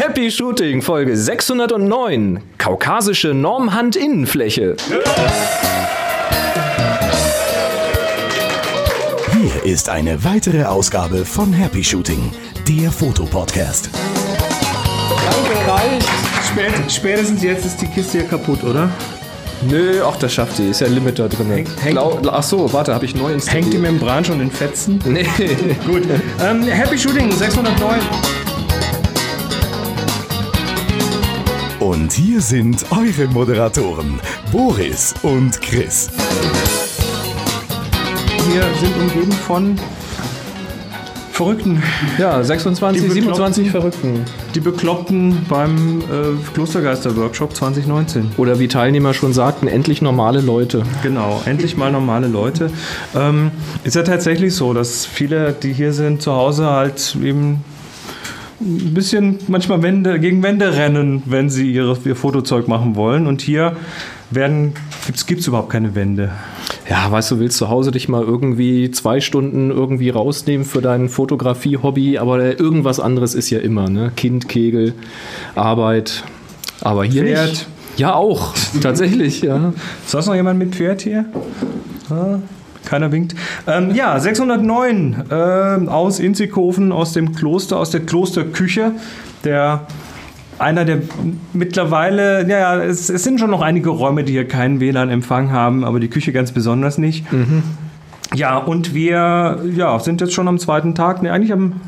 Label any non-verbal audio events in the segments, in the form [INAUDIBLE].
Happy Shooting Folge 609. Kaukasische Normhand-Innenfläche. Hier ist eine weitere Ausgabe von Happy Shooting, der Fotopodcast. Danke, reicht. Spät, spätestens jetzt ist die Kiste ja kaputt, oder? Nö, ach, das schafft die. Ist ja Limiter drin. Hängt- hängt- ach so, warte, habe ich neu installiert. Hängt die Membran schon in Fetzen? Nee. [LAUGHS] Gut. Ähm, Happy Shooting 609. Und hier sind eure Moderatoren, Boris und Chris. Wir sind umgeben von Verrückten. Ja, 26, Die Bekloppten. 27 Verrückten. Die Bekloppten beim äh, Klostergeister-Workshop 2019. Oder wie Teilnehmer schon sagten, endlich normale Leute. Genau, endlich mal normale Leute. Ähm, ist ja tatsächlich so, dass viele, die hier sind, zu Hause halt eben ein bisschen manchmal Wände, gegen Wände rennen, wenn sie ihre, ihr Fotozeug machen wollen. Und hier werden, gibt es überhaupt keine Wände. Ja, weißt du, willst zu Hause dich mal irgendwie zwei Stunden irgendwie rausnehmen für dein Fotografie-Hobby, aber irgendwas anderes ist ja immer, ne? Kind, Kegel, Arbeit. Aber hier Pferd. nicht. Ja, auch. Tatsächlich, ja. Ist das noch jemand mit Pferd hier? Ah, keiner winkt. Ähm, ja, 609 ähm, aus Inzighofen, aus dem Kloster, aus der Klosterküche. Der einer der mittlerweile, ja, ja, es, es sind schon noch einige Räume, die hier keinen WLAN-Empfang haben, aber die Küche ganz besonders nicht. Ja, und wir ja, sind jetzt schon am zweiten Tag, ne, eigentlich am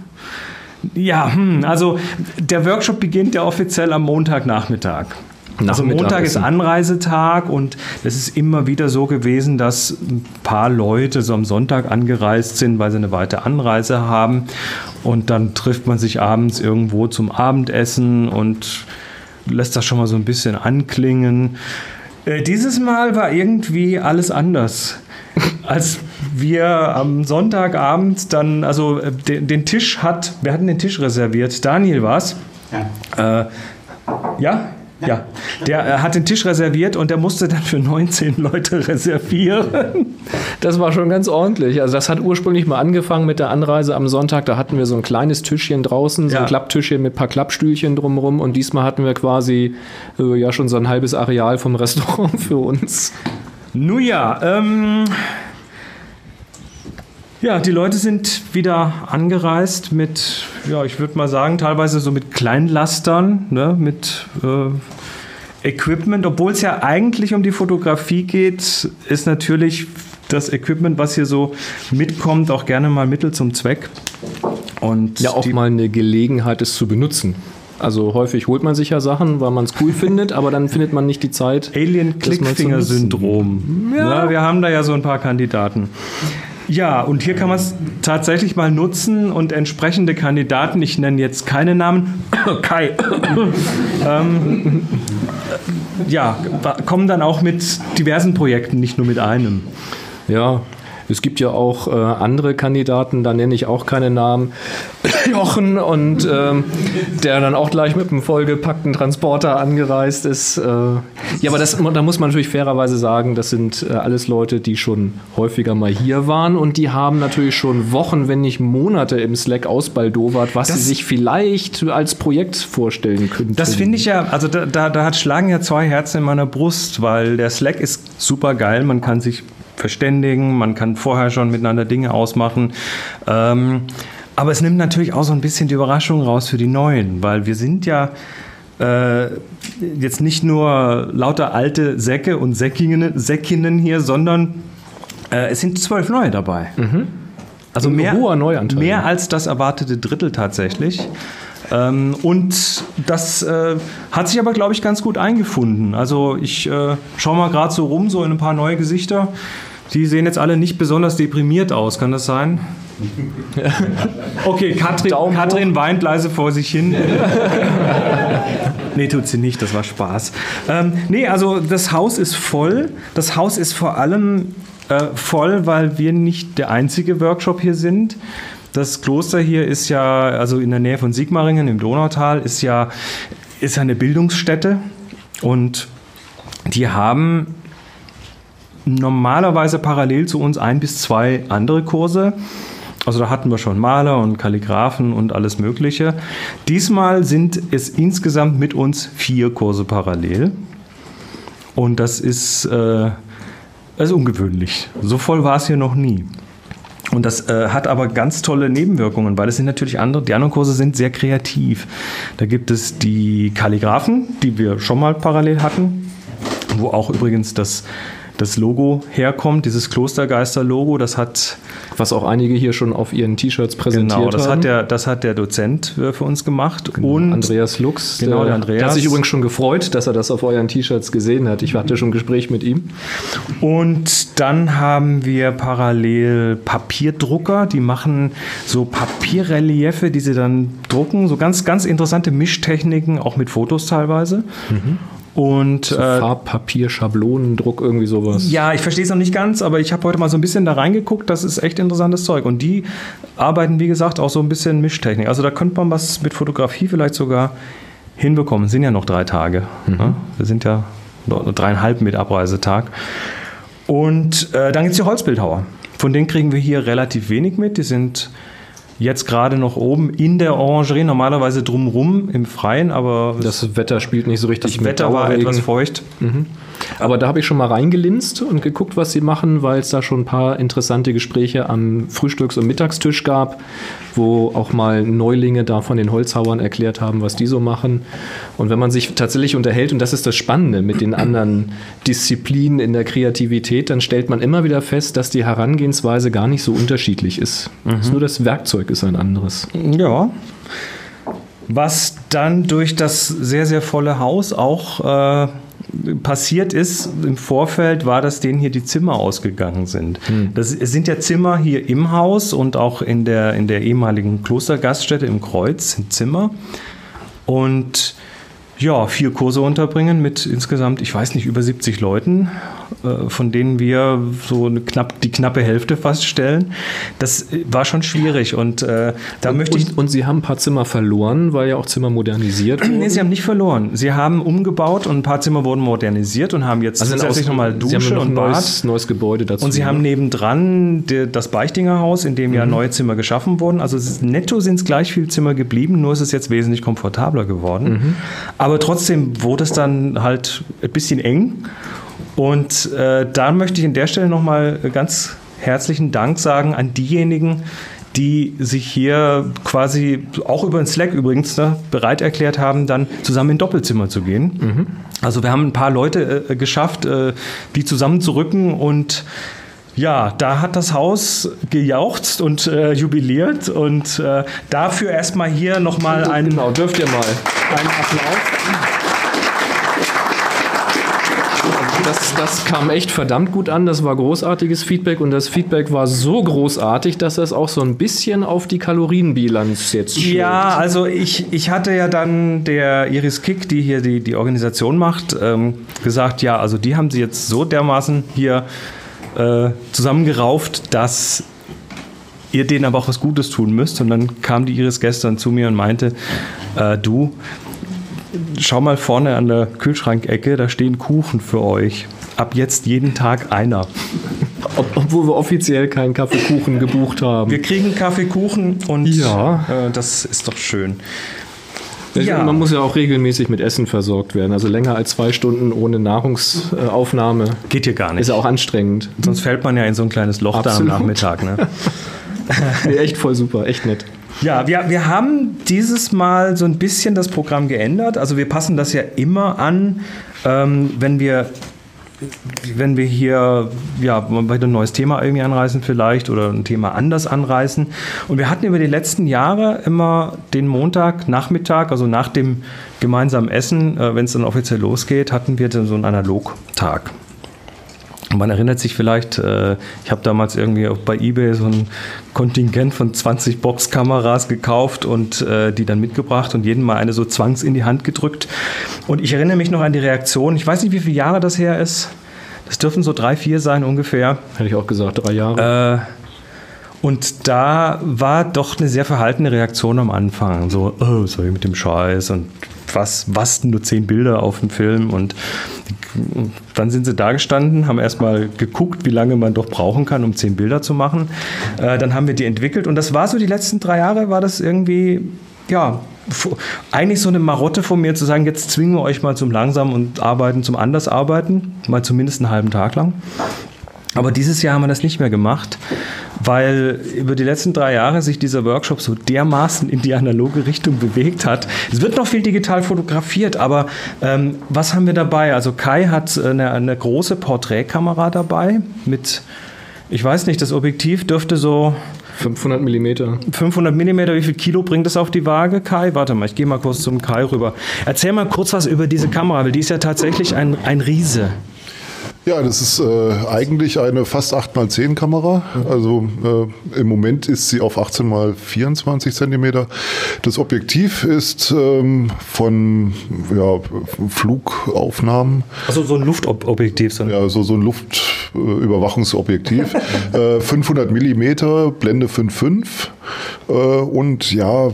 ja, hm, also der Workshop beginnt ja offiziell am Montagnachmittag. Also Montag ist. Anreisetag und es ist immer wieder so gewesen, dass ein paar Leute so am Sonntag angereist sind, weil sie eine weite Anreise haben. Und dann trifft man sich abends irgendwo zum Abendessen und lässt das schon mal so ein bisschen anklingen. Äh, dieses Mal war irgendwie alles anders. Als wir am Sonntagabend dann, also äh, den, den Tisch hat, wir hatten den Tisch reserviert. Daniel war's. Ja. Äh, ja? Ja, der äh, hat den Tisch reserviert und der musste dann für 19 Leute reservieren. Das war schon ganz ordentlich. Also das hat ursprünglich mal angefangen mit der Anreise am Sonntag. Da hatten wir so ein kleines Tischchen draußen, so Ja. ein Klapptischchen mit ein paar Klappstühlchen drumherum. Und diesmal hatten wir quasi äh, ja schon so ein halbes Areal vom Restaurant [LAUGHS] für uns. Nun ja, ähm, ja, die Leute sind wieder angereist mit, ja, ich würde mal sagen, teilweise so mit Kleinlastern, ne, mit äh, Equipment. Obwohl es ja eigentlich um die Fotografie geht, ist natürlich das Equipment, was hier so mitkommt, auch gerne mal Mittel zum Zweck. Und Ja, auch mal eine Gelegenheit, es zu benutzen. Also häufig holt man sich ja Sachen, weil man es cool findet, aber dann findet man nicht die Zeit. Alien-Klickfinger-Syndrom. Ja. wir haben da ja so ein paar Kandidaten. Ja, und hier kann man es tatsächlich mal nutzen und entsprechende Kandidaten, ich nenne jetzt keine Namen, [COUGHS] Kai, [COUGHS] ähm, ja, kommen dann auch mit diversen Projekten, nicht nur mit einem. Ja, es gibt ja auch äh, andere Kandidaten, da nenne ich auch keine Namen. [COUGHS] Jochen und ähm, der dann auch gleich mit einem vollgepackten Transporter angereist ist. Äh, ja, aber das, da muss man natürlich fairerweise sagen, das sind äh, alles Leute, die schon häufiger mal hier waren und die haben natürlich schon Wochen, wenn nicht Monate im Slack ausbaldowert, was Das- sie sich vielleicht als Projekt vorstellen könnten. Das finde ich ja, also da, da, da hat schlagen ja zwei Herzen in meiner Brust, weil der Slack ist super geil, man kann sich verständigen, man kann vorher schon miteinander Dinge ausmachen. Ähm, aber es nimmt natürlich auch so ein bisschen die Überraschung raus für die Neuen, weil wir sind ja äh, jetzt nicht nur lauter alte Säcke und Säckinnen, Säckinnen hier, sondern äh, es sind zwölf neue dabei. Also Ein mehr, hoher Neuanteil. mehr als das erwartete Drittel tatsächlich. Ähm, und das äh, hat sich aber, glaube ich, ganz gut eingefunden. Also ich äh, schaue mal gerade so rum, so in ein paar neue Gesichter. Die sehen jetzt alle nicht besonders deprimiert aus, kann das sein? [LAUGHS] Okay, Katrin. Katrin weint leise vor sich hin. [LAUGHS] Nee, tut sie nicht, das war Spaß. Ähm, nee, also das Haus ist voll. Das Haus ist vor allem äh, voll, weil wir nicht der einzige Workshop hier sind. Das Kloster hier ist ja, also in der Nähe von Sigmaringen im Donautal, ist ja, ist ja eine Bildungsstätte. Und die haben normalerweise parallel zu uns ein bis zwei andere Kurse. Also da hatten wir schon Maler und Kalligraphen und alles Mögliche. Diesmal sind es insgesamt mit uns vier Kurse parallel. Und das ist, äh, ist ungewöhnlich. So voll war es hier noch nie. Und das äh, hat aber ganz tolle Nebenwirkungen, weil es sind natürlich andere, die anderen Kurse sind sehr kreativ. Da gibt es die Kalligraphen, die wir schon mal parallel hatten, wo auch übrigens das das Logo herkommt, dieses Klostergeister-Logo, das hat. Was auch einige hier schon auf ihren T-Shirts präsentiert genau, das haben. Hat der, das hat der Dozent äh, für uns gemacht. Genau, und Andreas Lux. Genau, der, der Andreas. Der hat sich übrigens schon gefreut, dass er das auf euren T-Shirts gesehen hat. Ich hatte schon ein Gespräch mit ihm. Und dann haben wir parallel Papierdrucker, die machen so Papierreliefe, die sie dann drucken. So ganz, ganz interessante Mischtechniken, auch mit Fotos teilweise. Mhm. Und so äh, Farbpapier, Schablonendruck, irgendwie sowas. Ja, ich verstehe es noch nicht ganz, aber ich habe heute mal so ein bisschen da reingeguckt. Das ist echt interessantes Zeug. Und die arbeiten, wie gesagt, auch so ein bisschen Mischtechnik. Also da könnte man was mit Fotografie vielleicht sogar hinbekommen. Sind ja noch drei Tage. Mhm. Ne? Wir sind ja dreieinhalb mit Abreisetag. Und äh, dann gibt es die Holzbildhauer. Von denen kriegen wir hier relativ wenig mit. Die sind Jetzt gerade noch oben in der Orangerie, normalerweise drumrum im Freien, aber. Das Wetter spielt nicht so richtig. Das Wetter war etwas feucht. Mhm. Aber da habe ich schon mal reingelinst und geguckt, was sie machen, weil es da schon ein paar interessante Gespräche am Frühstücks- und Mittagstisch gab, wo auch mal Neulinge da von den Holzhauern erklärt haben, was die so machen. Und wenn man sich tatsächlich unterhält, und das ist das Spannende mit den anderen Disziplinen in der Kreativität, dann stellt man immer wieder fest, dass die Herangehensweise gar nicht so unterschiedlich ist. Mhm. Nur das Werkzeug ist ein anderes. Ja. Was dann durch das sehr, sehr volle Haus auch äh, passiert ist im Vorfeld, war, dass denen hier die Zimmer ausgegangen sind. Hm. Das sind ja Zimmer hier im Haus und auch in der, in der ehemaligen Klostergaststätte im Kreuz sind Zimmer. Und ja, vier Kurse unterbringen mit insgesamt, ich weiß nicht, über 70 Leuten, von denen wir so eine knapp, die knappe Hälfte fast stellen. Das äh, war schon schwierig und äh, da und, möchte ich. Und Sie haben ein paar Zimmer verloren, weil ja auch Zimmer modernisiert [CLEARS THROAT] wurden? Nee, Sie haben nicht verloren. Sie haben umgebaut und ein paar Zimmer wurden modernisiert und haben jetzt also zusätzlich nochmal Dusche Sie haben noch und ein neues, neues Gebäude dazu. Und Sie haben nebendran die, das Beichtinger Haus, in dem mhm. ja neue Zimmer geschaffen wurden. Also netto sind es gleich viele Zimmer geblieben, nur ist es jetzt wesentlich komfortabler geworden. Mhm. Aber trotzdem wurde es dann halt ein bisschen eng. Und äh, da möchte ich an der Stelle nochmal ganz herzlichen Dank sagen an diejenigen, die sich hier quasi auch über den Slack übrigens ne, bereit erklärt haben, dann zusammen in Doppelzimmer zu gehen. Mhm. Also wir haben ein paar Leute äh, geschafft, äh, die zusammenzurücken und ja, da hat das Haus gejauchzt und äh, jubiliert und äh, dafür erstmal hier nochmal ein. Genau, dürft ihr mal. Einen Applaus. Das, kam echt verdammt gut an. Das war großartiges Feedback und das Feedback war so großartig, dass das auch so ein bisschen auf die Kalorienbilanz jetzt schlägt. Ja, also ich, ich hatte ja dann der Iris Kick, die hier die, die Organisation macht, ähm, gesagt, ja, also die haben sie jetzt so dermaßen hier äh, zusammengerauft, dass ihr denen aber auch was Gutes tun müsst. Und dann kam die Iris gestern zu mir und meinte, äh, du, schau mal vorne an der Kühlschrankecke, da stehen Kuchen für euch. Ab jetzt jeden Tag einer. Ob, obwohl wir offiziell keinen Kaffeekuchen gebucht haben. Wir kriegen Kaffeekuchen und ja. Äh, das ist doch schön. Ja. Man muss ja auch regelmäßig mit Essen versorgt werden. Also länger als zwei Stunden ohne Nahrungsaufnahme. Geht hier gar nicht. Ist ja auch anstrengend. Sonst fällt man ja in so ein kleines Loch Absolut. da am Nachmittag. Ne? [LAUGHS] nee, echt voll super, echt nett. Ja, wir, wir haben dieses Mal so ein bisschen das Programm geändert. Also wir passen das ja immer an, ähm, wenn wir wenn wir hier ja, weiter ein neues Thema irgendwie anreißen vielleicht oder ein Thema anders anreißen. Und wir hatten über die letzten Jahre immer den Montagnachmittag, also nach dem gemeinsamen Essen, äh, wenn es dann offiziell losgeht, hatten wir dann so einen Analogtag. Man erinnert sich vielleicht, äh, ich habe damals irgendwie auch bei eBay so ein Kontingent von 20 Boxkameras gekauft und äh, die dann mitgebracht und jedem mal eine so zwangs in die Hand gedrückt. Und ich erinnere mich noch an die Reaktion. Ich weiß nicht, wie viele Jahre das her ist. Das dürfen so drei, vier sein ungefähr. Hätte ich auch gesagt, drei Jahre. Äh, und da war doch eine sehr verhaltene Reaktion am Anfang. So, oh, ich mit dem Scheiß und was, was nur zehn Bilder auf dem Film und dann sind sie da gestanden, haben erstmal geguckt, wie lange man doch brauchen kann, um zehn Bilder zu machen. Äh, dann haben wir die entwickelt und das war so die letzten drei Jahre, war das irgendwie, ja, eigentlich so eine Marotte von mir zu sagen, jetzt zwingen wir euch mal zum langsam und arbeiten, zum anders arbeiten, mal zumindest einen halben Tag lang. Aber dieses Jahr haben wir das nicht mehr gemacht, weil über die letzten drei Jahre sich dieser Workshop so dermaßen in die analoge Richtung bewegt hat. Es wird noch viel digital fotografiert, aber ähm, was haben wir dabei? Also Kai hat eine, eine große Porträtkamera dabei mit, ich weiß nicht, das Objektiv dürfte so 500 Millimeter. 500 Millimeter, wie viel Kilo bringt das auf die Waage, Kai? Warte mal, ich gehe mal kurz zum Kai rüber. Erzähl mal kurz was über diese Kamera, weil die ist ja tatsächlich ein, ein Riese. Ja, das ist äh, eigentlich eine fast 8x10 Kamera. Also äh, im Moment ist sie auf 18x24 Zentimeter. Das Objektiv ist ähm, von ja, Flugaufnahmen. Also so ein Luftobjektiv. So ja, so, so ein Luftüberwachungsobjektiv. äh, 500 [LAUGHS] Millimeter, Blende 5.5 äh, und ja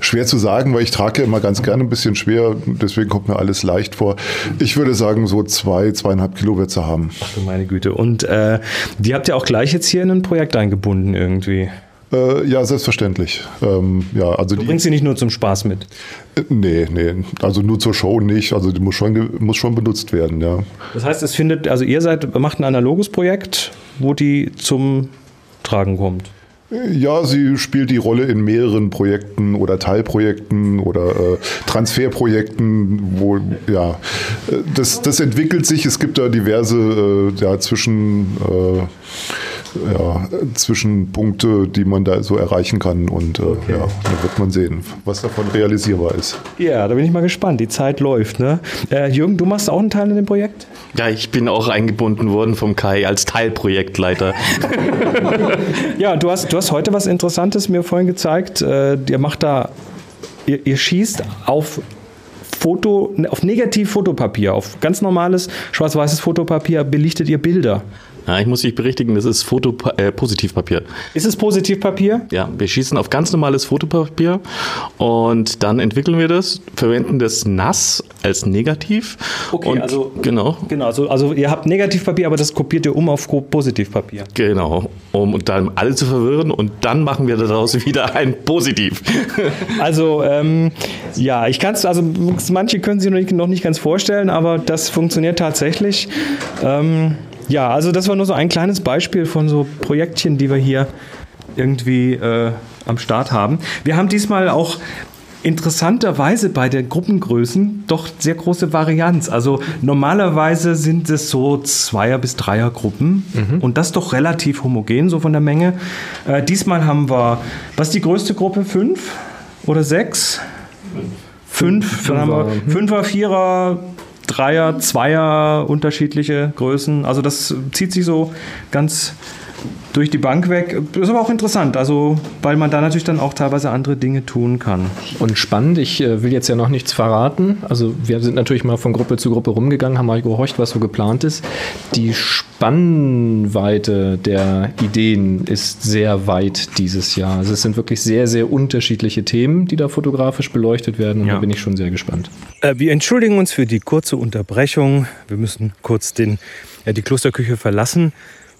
Schwer zu sagen, weil ich trage ja immer ganz gerne ein bisschen schwer, deswegen kommt mir alles leicht vor. Ich würde sagen, so zwei, zweieinhalb Kilo wird sie haben. Ach du meine Güte. Und äh, die habt ihr auch gleich jetzt hier in ein Projekt eingebunden irgendwie? Äh, ja, selbstverständlich. Ähm, ja, also du bringst sie nicht nur zum Spaß mit? Äh, nee, nee. Also nur zur Show nicht. Also die muss schon, muss schon benutzt werden, ja. Das heißt, es findet, also ihr seid, macht ein analoges Projekt, wo die zum Tragen kommt. Ja, sie spielt die Rolle in mehreren Projekten oder Teilprojekten oder äh, Transferprojekten, wo ja äh, das, das entwickelt sich. Es gibt da diverse äh, ja, zwischen äh, ja, Zwischenpunkte, die man da so erreichen kann. Und äh, okay. ja, da wird man sehen, was davon realisierbar ist. Ja, da bin ich mal gespannt. Die Zeit läuft. Ne? Äh, Jürgen, du machst auch einen Teil in dem Projekt? Ja, ich bin auch eingebunden worden vom Kai als Teilprojektleiter. [LAUGHS] ja, du hast, du hast heute was Interessantes mir vorhin gezeigt. Äh, ihr macht da, ihr, ihr schießt auf Foto, auf Negativ-Fotopapier, auf ganz normales schwarz-weißes Fotopapier belichtet ihr Bilder. Ja, ich muss dich berichtigen, das ist Foto, äh, Positivpapier. Ist es Positivpapier? Ja, wir schießen auf ganz normales Fotopapier und dann entwickeln wir das, verwenden das nass als Negativ. Okay, und also genau. Genau, also, also ihr habt Negativpapier, aber das kopiert ihr um auf Positivpapier. Genau, um dann alle zu verwirren und dann machen wir daraus wieder ein Positiv. [LAUGHS] also ähm, ja, ich kann es, also manche können sich noch nicht, noch nicht ganz vorstellen, aber das funktioniert tatsächlich. Ähm, ja, also das war nur so ein kleines Beispiel von so Projektchen, die wir hier irgendwie äh, am Start haben. Wir haben diesmal auch interessanterweise bei den Gruppengrößen doch sehr große Varianz. Also normalerweise sind es so Zweier- bis Dreiergruppen mhm. und das doch relativ homogen, so von der Menge. Äh, diesmal haben wir, was ist die größte Gruppe? Fünf oder sechs? Fünf. Fünf. Dann haben wir mhm. Fünfer, Vierer, Dreier, Zweier, unterschiedliche Größen. Also das zieht sich so ganz durch die Bank weg. Das ist aber auch interessant, also weil man da natürlich dann auch teilweise andere Dinge tun kann. Und spannend, ich äh, will jetzt ja noch nichts verraten. Also wir sind natürlich mal von Gruppe zu Gruppe rumgegangen, haben mal gehorcht, was so geplant ist. Die Spannweite der Ideen ist sehr weit dieses Jahr. Also es sind wirklich sehr, sehr unterschiedliche Themen, die da fotografisch beleuchtet werden und ja. da bin ich schon sehr gespannt. Äh, wir entschuldigen uns für die kurze Unterbrechung. Wir müssen kurz den, ja, die Klosterküche verlassen,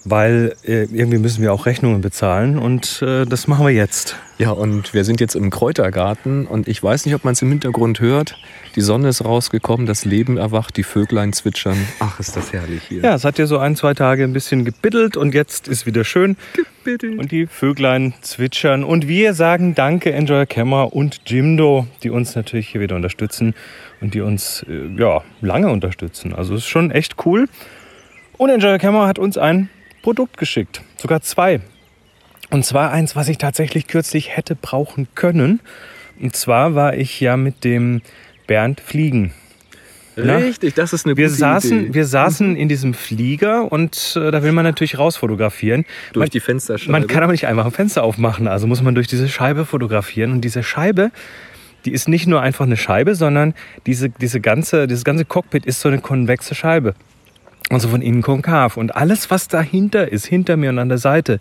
weil äh, irgendwie müssen wir auch Rechnungen bezahlen und äh, das machen wir jetzt. Ja, und wir sind jetzt im Kräutergarten und ich weiß nicht, ob man es im Hintergrund hört. Die Sonne ist rausgekommen, das Leben erwacht, die Vöglein zwitschern. Ach, ist das herrlich hier. Ja, es hat ja so ein, zwei Tage ein bisschen gebittelt und jetzt ist wieder schön. Gebittelt. Und die Vöglein zwitschern. Und wir sagen Danke, Enjoy Camera und Jimdo, die uns natürlich hier wieder unterstützen und die uns äh, ja, lange unterstützen. Also es ist schon echt cool. Und Enjoy Camera hat uns ein Produkt geschickt, sogar zwei. Und zwar eins, was ich tatsächlich kürzlich hätte brauchen können. Und zwar war ich ja mit dem Bernd fliegen. Richtig, das ist eine wir gute saßen, Idee. Wir saßen in diesem Flieger und äh, da will man natürlich rausfotografieren. Durch man, die Fensterscheibe. Man kann aber nicht einfach ein Fenster aufmachen, also muss man durch diese Scheibe fotografieren. Und diese Scheibe, die ist nicht nur einfach eine Scheibe, sondern diese, diese ganze, dieses ganze Cockpit ist so eine konvexe Scheibe. Also von innen konkav. Und alles, was dahinter ist, hinter mir und an der Seite,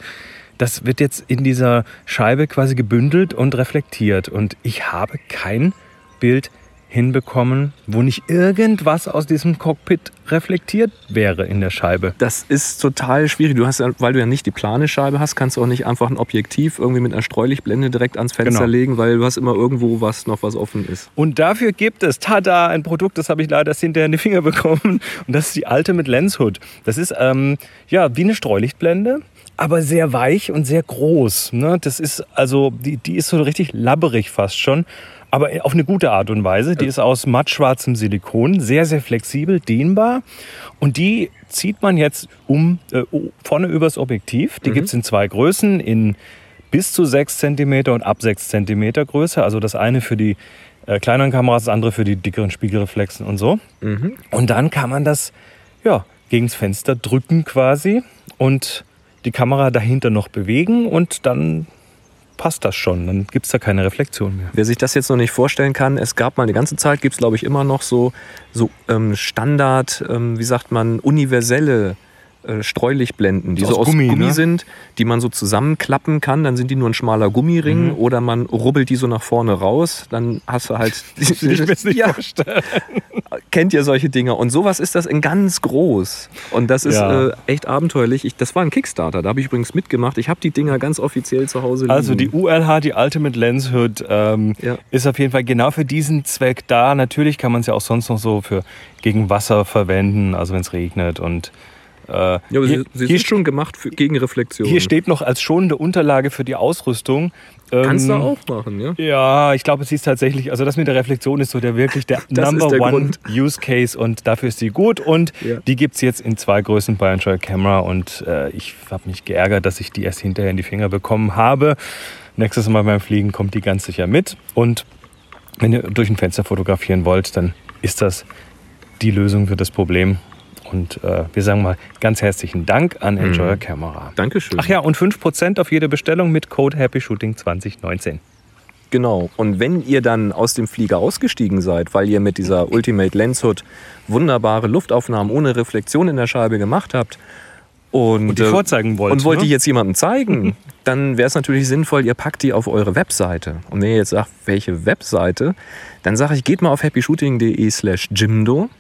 das wird jetzt in dieser Scheibe quasi gebündelt und reflektiert. Und ich habe kein Bild hinbekommen, wo nicht irgendwas aus diesem Cockpit reflektiert wäre in der Scheibe. Das ist total schwierig. Du hast ja, weil du ja nicht die plane Scheibe hast, kannst du auch nicht einfach ein Objektiv irgendwie mit einer Streulichtblende direkt ans Fenster Genau. legen, weil du hast immer irgendwo was noch was offen ist. Und dafür gibt es, tada, ein Produkt, das habe ich leider hinterher in die Finger bekommen. Und das ist die alte mit Lenshood. Das ist ähm, ja wie eine Streulichtblende, aber sehr weich und sehr groß. Ne? Das ist also, die, die ist so richtig labberig fast schon. Aber auf eine gute Art und Weise. Die ist aus mattschwarzem Silikon, sehr, sehr flexibel, dehnbar. Und die zieht man jetzt um äh, vorne übers Objektiv. Die gibt's in zwei Größen, in bis zu 6 cm und ab 6 cm Größe. Also das eine für die äh, kleineren Kameras, das andere für die dickeren Spiegelreflexen und so. Und dann kann man das ja, gegens Fenster drücken quasi und die Kamera dahinter noch bewegen und dann passt das schon. Dann gibt es da keine Reflexion mehr. Wer sich das jetzt noch nicht vorstellen kann, es gab mal eine ganze Zeit, gibt es glaube ich immer noch so, so ähm, Standard, ähm, wie sagt man, universelle äh, Streulichtblenden, die Aus so aus Gummi, Gummi, ne? sind, die man so zusammenklappen kann, dann sind die nur ein schmaler Gummiring Mhm. oder man rubbelt die so nach vorne raus, dann hast du halt... [LAUGHS] Ich will es nicht ja, vorstellen. [LAUGHS] kennt ihr solche Dinge. Und sowas ist das in ganz groß. Und das ist Ja. äh, echt abenteuerlich. Ich, das war ein Kickstarter, da habe ich übrigens mitgemacht. Ich habe die Dinger ganz offiziell zu Hause liegen. Also die ULH, die Ultimate Lens Hood, ähm, Ja. ist auf jeden Fall genau für diesen Zweck da. Natürlich kann man es ja auch sonst noch so für gegen Wasser verwenden, also wenn es regnet und äh, ja, aber hier, sie, sie ist schon gemacht für, gegen Reflexion. hier steht noch als schonende Unterlage für die Ausrüstung. Kannst du ähm, auch machen, ja? Ja, ich glaube, es ist tatsächlich, also das mit der Reflexion ist so der wirklich der [LAUGHS] Das Number der One Grund. Use Case und dafür ist sie gut und Ja. die gibt es jetzt in zwei Größen bei Enjoy Camera und äh, ich habe mich geärgert, dass ich die erst hinterher in die Finger bekommen habe. Nächstes Mal beim Fliegen kommt die ganz sicher mit und wenn ihr durch ein Fenster fotografieren wollt, dann ist das die Lösung für das Problem. Und äh, wir sagen mal ganz herzlichen Dank an Enjoy Camera. Dankeschön. Ach ja, und 5% auf jede Bestellung mit Code Happy Shooting 2019. Genau. Und wenn ihr dann aus dem Flieger ausgestiegen seid, weil ihr mit dieser Ultimate Lens Hood wunderbare Luftaufnahmen ohne Reflexion in der Scheibe gemacht habt und, Und die äh, vorzeigen wollt, und wollt ne? die jetzt jemandem zeigen, [LAUGHS] dann wäre es natürlich sinnvoll, ihr packt die auf eure Webseite. Und wenn ihr jetzt sagt, welche Webseite, dann sage ich, geht mal auf happyshooting.de slash Jimdo,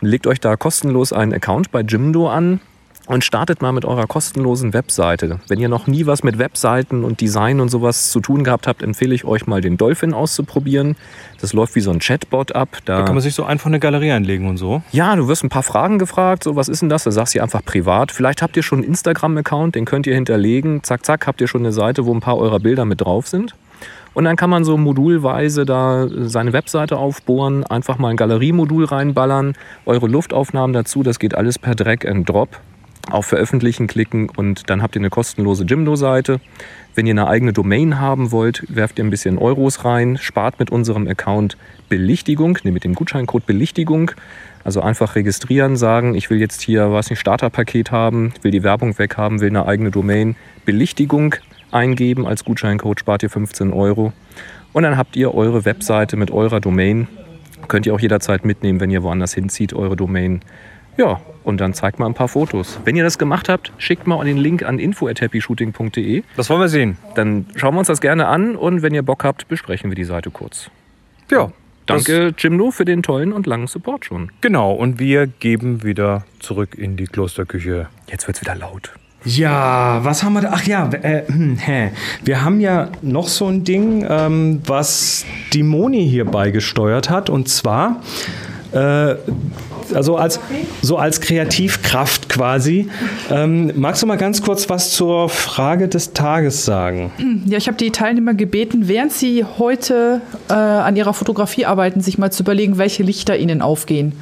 legt euch da kostenlos einen Account bei Jimdo an und startet mal mit eurer kostenlosen Webseite. Wenn ihr noch nie was mit Webseiten und Design und sowas zu tun gehabt habt, empfehle ich euch mal den Dolphin auszuprobieren. Das läuft wie so ein Chatbot ab. Da kann man sich so einfach eine Galerie einlegen und so. Ja, du wirst ein paar Fragen gefragt, so was ist denn das? Da sagst du einfach privat. Vielleicht habt ihr schon einen Instagram-Account, den könnt ihr hinterlegen. Zack, zack, habt ihr schon eine Seite, wo ein paar eurer Bilder mit drauf sind. Und dann kann man so modulweise da seine Webseite aufbohren, einfach mal ein Galeriemodul reinballern, eure Luftaufnahmen dazu, das geht alles per Drag and Drop. Auf Veröffentlichen klicken und dann habt ihr eine kostenlose Jimdo-Seite. Wenn ihr eine eigene Domain haben wollt, werft ihr ein bisschen Euros rein, spart mit unserem Account Belichtigung, ne, mit dem Gutscheincode Belichtigung. Also einfach registrieren, sagen, ich will jetzt hier, was nicht, Starterpaket haben, will die Werbung weghaben, will eine eigene Domain. Belichtigung eingeben als Gutscheincode, spart ihr 15 Euro. Und dann habt ihr eure Webseite mit eurer Domain. Könnt ihr auch jederzeit mitnehmen, wenn ihr woanders hinzieht, eure Domain. Ja, und dann zeigt mal ein paar Fotos. Wenn ihr das gemacht habt, schickt mal den Link an info.happyshooting.de. Das wollen wir sehen. Dann schauen wir uns das gerne an und wenn ihr Bock habt, besprechen wir die Seite kurz. Ja. Danke, Jimno, für den tollen und langen Support schon. Genau, und wir geben wieder zurück in die Klosterküche. Jetzt wird's wieder laut. Ja, was haben wir da? Ach ja, äh, hm, hä. wir haben ja noch so ein Ding, ähm, was die Moni hier beigesteuert hat. Und zwar, äh, also als, so als Kreativkraft quasi. Ähm, magst du mal ganz kurz was zur Frage des Tages sagen? Ja, ich habe die Teilnehmer gebeten, während sie heute äh, an ihrer Fotografie arbeiten, sich mal zu überlegen, welche Lichter ihnen aufgehen.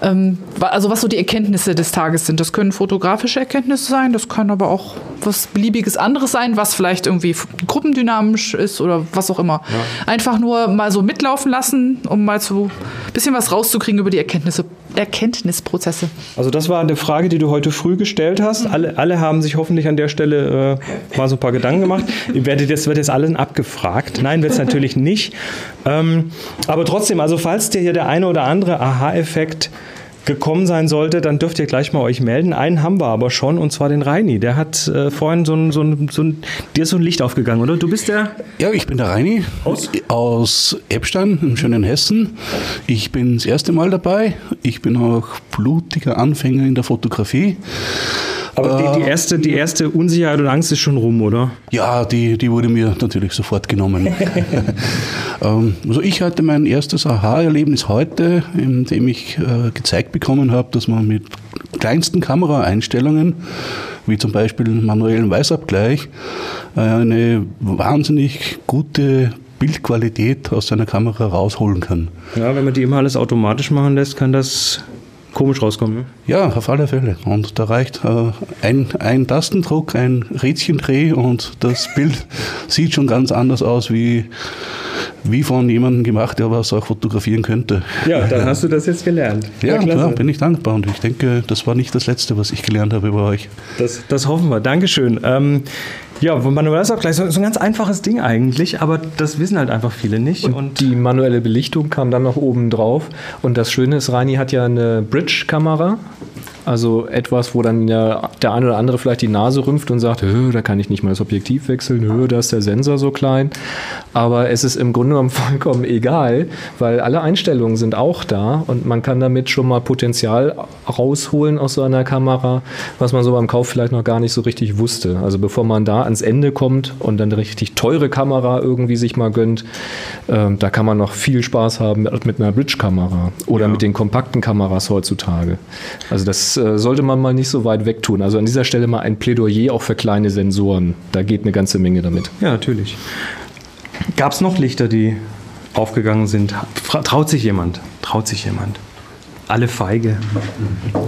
Ähm, also was so die Erkenntnisse des Tages sind. Das können fotografische Erkenntnisse sein, das kann aber auch was beliebiges anderes sein, was vielleicht irgendwie gruppendynamisch ist oder was auch immer. Einfach nur mal so mitlaufen lassen, um mal so ein bisschen was rauszukriegen über die Erkenntnisse, Erkenntnisprozesse. Also das war eine Frage, die du heute früh gestellt hast. Alle, alle haben sich hoffentlich an der Stelle äh, mal so ein paar Gedanken gemacht. Ihr werdet jetzt, wird jetzt allen abgefragt. Nein, wird es natürlich nicht. Ähm, aber trotzdem, also falls dir hier der eine oder andere Aha-Effekt gekommen sein sollte, dann dürft ihr gleich mal euch melden. Einen haben wir aber schon, und zwar den Reini. Der hat äh, vorhin so ein, so, ein, so ein, dir ist so ein Licht aufgegangen, oder? Du bist der? Ja, ich bin der Reini aus, aus Eppstein im schönen Hessen. Ich bin das erste Mal dabei. Ich bin auch blutiger Anfänger in der Fotografie. Aber die, die, erste, die erste Unsicherheit und Angst ist schon rum, oder? Ja, die, die wurde mir natürlich sofort genommen. [LAUGHS] ähm, also ich hatte mein erstes Aha-Erlebnis heute, in dem ich äh, gezeigt bekommen habe, dass man mit kleinsten Kameraeinstellungen, wie zum Beispiel manuellen Weißabgleich, äh, eine wahnsinnig gute Bildqualität aus seiner Kamera rausholen kann. Ja, wenn man die immer alles automatisch machen lässt, kann das komisch rauskommen. Ne? Ja, auf alle Fälle. Und da reicht äh, ein, ein Tastendruck, ein Rädchendreh und das Bild [LAUGHS] sieht schon ganz anders aus wie, wie von jemandem gemacht, der was auch fotografieren könnte. Ja, dann hast du das jetzt gelernt. [LAUGHS] Ja, ja klar, bin ich dankbar und ich denke, das war nicht das Letzte, was ich gelernt habe über euch. Das, das hoffen wir. Dankeschön. Ähm, ja, manuell ist auch gleich so, so, ein ganz einfaches Ding eigentlich, aber das wissen halt einfach viele nicht. Und, und die manuelle Belichtung kam dann noch oben drauf. Und das Schöne ist, Reini hat ja eine Bridge-Kamera. Also etwas, wo dann ja der eine oder andere vielleicht die Nase rümpft und sagt, da kann ich nicht mal das Objektiv wechseln, da ist der Sensor so klein. Aber es ist im Grunde genommen [LAUGHS] vollkommen egal, weil alle Einstellungen sind auch da und man kann damit schon mal Potenzial rausholen aus so einer Kamera, was man so beim Kauf vielleicht noch gar nicht so richtig wusste. Also bevor man da ans Ende kommt und dann eine richtig teure Kamera irgendwie sich mal gönnt, äh, da kann man noch viel Spaß haben mit, einer Bridge-Kamera oder ja. mit den kompakten Kameras heutzutage. Also das äh, sollte man mal nicht so weit wegtun. Also an dieser Stelle mal ein Plädoyer auch für kleine Sensoren. Da geht eine ganze Menge damit. Ja, natürlich. Gab es noch Lichter, die aufgegangen sind? Traut sich jemand? Traut sich jemand? Alle feige.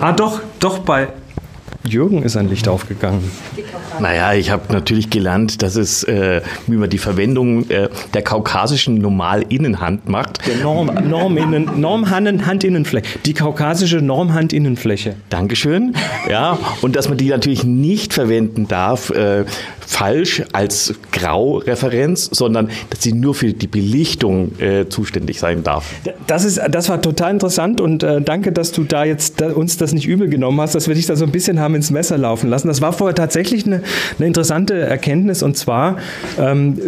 Ah, doch, doch, bei Jürgen ist ein Licht aufgegangen. Naja, ich habe natürlich gelernt, dass es, äh, wie man die Verwendung äh, der kaukasischen Normalinnenhand macht. Der Norm, Norm innen, Normhandinnenfläche. Die kaukasische Normhandinnenfläche. Dankeschön. Ja, und dass man die natürlich nicht verwenden darf, äh, falsch als Graureferenz, sondern dass sie nur für die Belichtung äh, zuständig sein darf. Das, ist, das war total interessant und äh, danke, dass du da jetzt da, uns das nicht übel genommen hast, dass wir dich da so ein bisschen haben ins Messer laufen lassen. Das war vorher tatsächlich eine, eine interessante Erkenntnis und zwar ähm,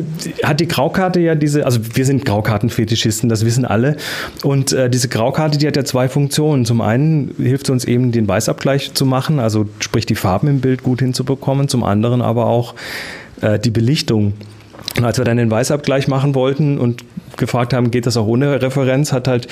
hat die Graukarte ja diese, also wir sind Graukartenfetischisten, das wissen alle und äh, diese Graukarte, die hat ja zwei Funktionen. Zum einen hilft es uns eben, den Weißabgleich zu machen, also sprich die Farben im Bild gut hinzubekommen, zum anderen aber auch äh, die Belichtung. Und als wir dann den Weißabgleich machen wollten und gefragt haben, geht das auch ohne Referenz, hat halt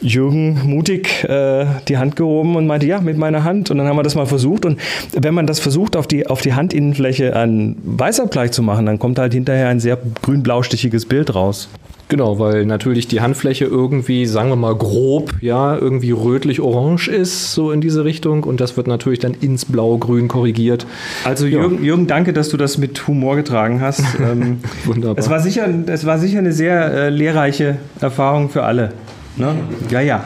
Jürgen mutig äh, die Hand gehoben und meinte, ja, mit meiner Hand. Und dann haben wir das mal versucht. Und wenn man das versucht, auf die, auf die Handinnenfläche einen Weißabgleich zu machen, dann kommt halt hinterher ein sehr grün-blaustichiges Bild raus. Genau, weil natürlich die Handfläche irgendwie, sagen wir mal grob, ja, irgendwie rötlich-orange ist, so in diese Richtung. Und das wird natürlich dann ins Blau-Grün korrigiert. Also Jürgen, ja. Jürgen, danke, dass du das mit Humor getragen hast. [LAUGHS] Ähm, Wunderbar. Es war, sicher, es war sicher eine sehr äh, lehrreiche Erfahrung für alle. Ne? Ja, ja.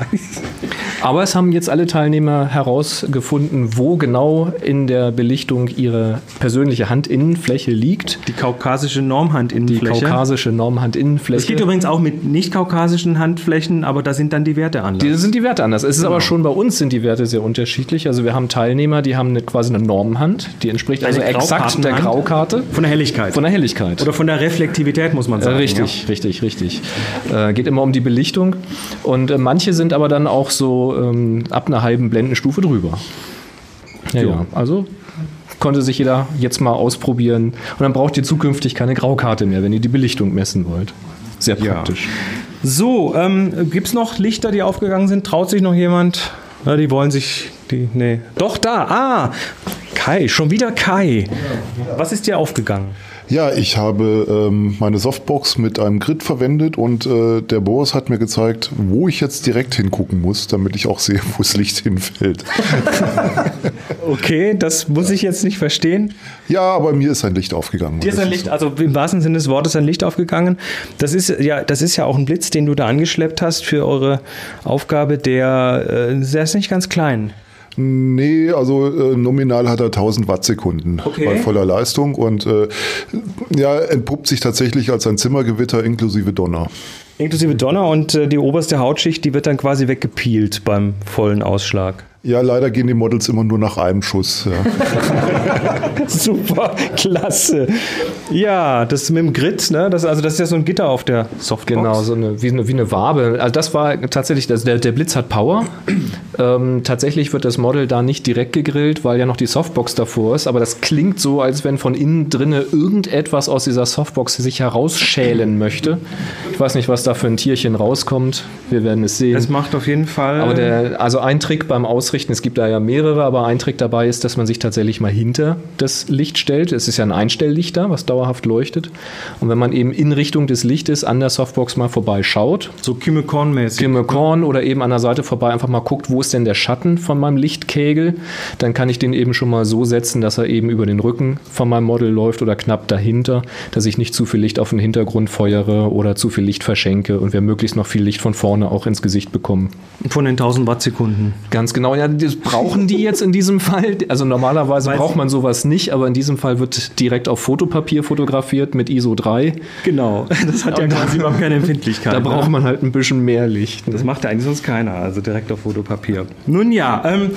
Aber es haben jetzt alle Teilnehmer herausgefunden, wo genau in der Belichtung ihre persönliche Handinnenfläche liegt. Die kaukasische Normhandinnenfläche. Die kaukasische Normhandinnenfläche. Es geht übrigens auch mit nicht kaukasischen Handflächen, aber da sind dann die Werte anders. Die sind die Werte anders. Es ist genau. aber schon bei uns sind die Werte sehr unterschiedlich. Also wir haben Teilnehmer, die haben eine, quasi eine Normhand, die entspricht also exakt der Graukarte. Von der Helligkeit. Von der Helligkeit. Oder von der Reflektivität, muss man sagen. richtig, ja. richtig, richtig. Äh, geht immer um die Belichtung. Und äh, manche sind aber dann auch so ähm, ab einer halben Blendenstufe drüber. Ja, ja, also konnte sich jeder jetzt mal ausprobieren. Und dann braucht ihr zukünftig keine Graukarte mehr, wenn ihr die Belichtung messen wollt. Sehr praktisch. Ja. So, ähm, gibt es noch Lichter, die aufgegangen sind? Traut sich noch jemand? Ja, die wollen sich, die, nee. Doch, da, ah, Kai, schon wieder Kai. Was ist dir aufgegangen? Ja, ich habe ähm, meine Softbox mit einem Grid verwendet und äh, der Boris hat mir gezeigt, wo ich jetzt direkt hingucken muss, damit ich auch sehe, wo das Licht hinfällt. [LAUGHS] okay, das muss ich jetzt nicht verstehen. Ja, aber mir ist ein Licht aufgegangen. Dir ist ein Licht, also im wahrsten Sinne des Wortes ein Licht aufgegangen. Das ist ja, das ist ja auch ein Blitz, den du da angeschleppt hast für eure Aufgabe, der, äh, der ist nicht ganz klein. Nee, also äh, nominal hat er 1000 Wattsekunden okay. bei voller Leistung und äh, ja, entpuppt sich tatsächlich als ein Zimmergewitter inklusive Donner. Inklusive Donner und äh, die oberste Hautschicht, die wird dann quasi weggepielt beim vollen Ausschlag. Ja, leider gehen die Models immer nur nach einem Schuss. Ja. [LAUGHS] Super, klasse. Ja, das mit dem Grid, ne? Das, also das ist ja so ein Gitter auf der Softbox. Genau, so eine, wie, eine, wie eine Wabe. Also das war tatsächlich, also der, der Blitz hat Power. [CLEARS THROAT] Ähm, tatsächlich wird das Model da nicht direkt gegrillt, weil ja noch die Softbox davor ist. Aber das klingt so, als wenn von innen drinne irgendetwas aus dieser Softbox sich herausschälen möchte. Ich weiß nicht, was da für ein Tierchen rauskommt. Wir werden es sehen. Das macht auf jeden Fall. Aber der, also ein Trick beim Ausrichten, es gibt da ja mehrere, aber ein Trick dabei ist, dass man sich tatsächlich mal hinter das Licht stellt. Es ist ja ein Einstelllicht da, was dauerhaft leuchtet. Und wenn man eben in Richtung des Lichtes an der Softbox mal vorbeischaut, so Kimmekorn-mäßig. Kimmekorn oder eben an der Seite vorbei einfach mal guckt, wo ist denn der Schatten von meinem Lichtkegel, dann kann ich den eben schon mal so setzen, dass er eben über den Rücken von meinem Model läuft oder knapp dahinter, dass ich nicht zu viel Licht auf den Hintergrund feuere oder zu viel Licht verschenke und wir möglichst noch viel Licht von vorne auch ins Gesicht bekommen. Von den 1000 Wattsekunden. Ganz genau, ja, das brauchen die jetzt in diesem Fall. Also normalerweise Weiß braucht man sowas nicht, aber in diesem Fall wird direkt auf Fotopapier fotografiert mit ISO 3. Genau, [LAUGHS] das hat ja quasi überhaupt keine Empfindlichkeit. [LAUGHS] Da ne? braucht man halt ein bisschen mehr Licht. ne? Das macht ja eigentlich sonst keiner, also direkt auf Fotopapier. Nun ja, ähm,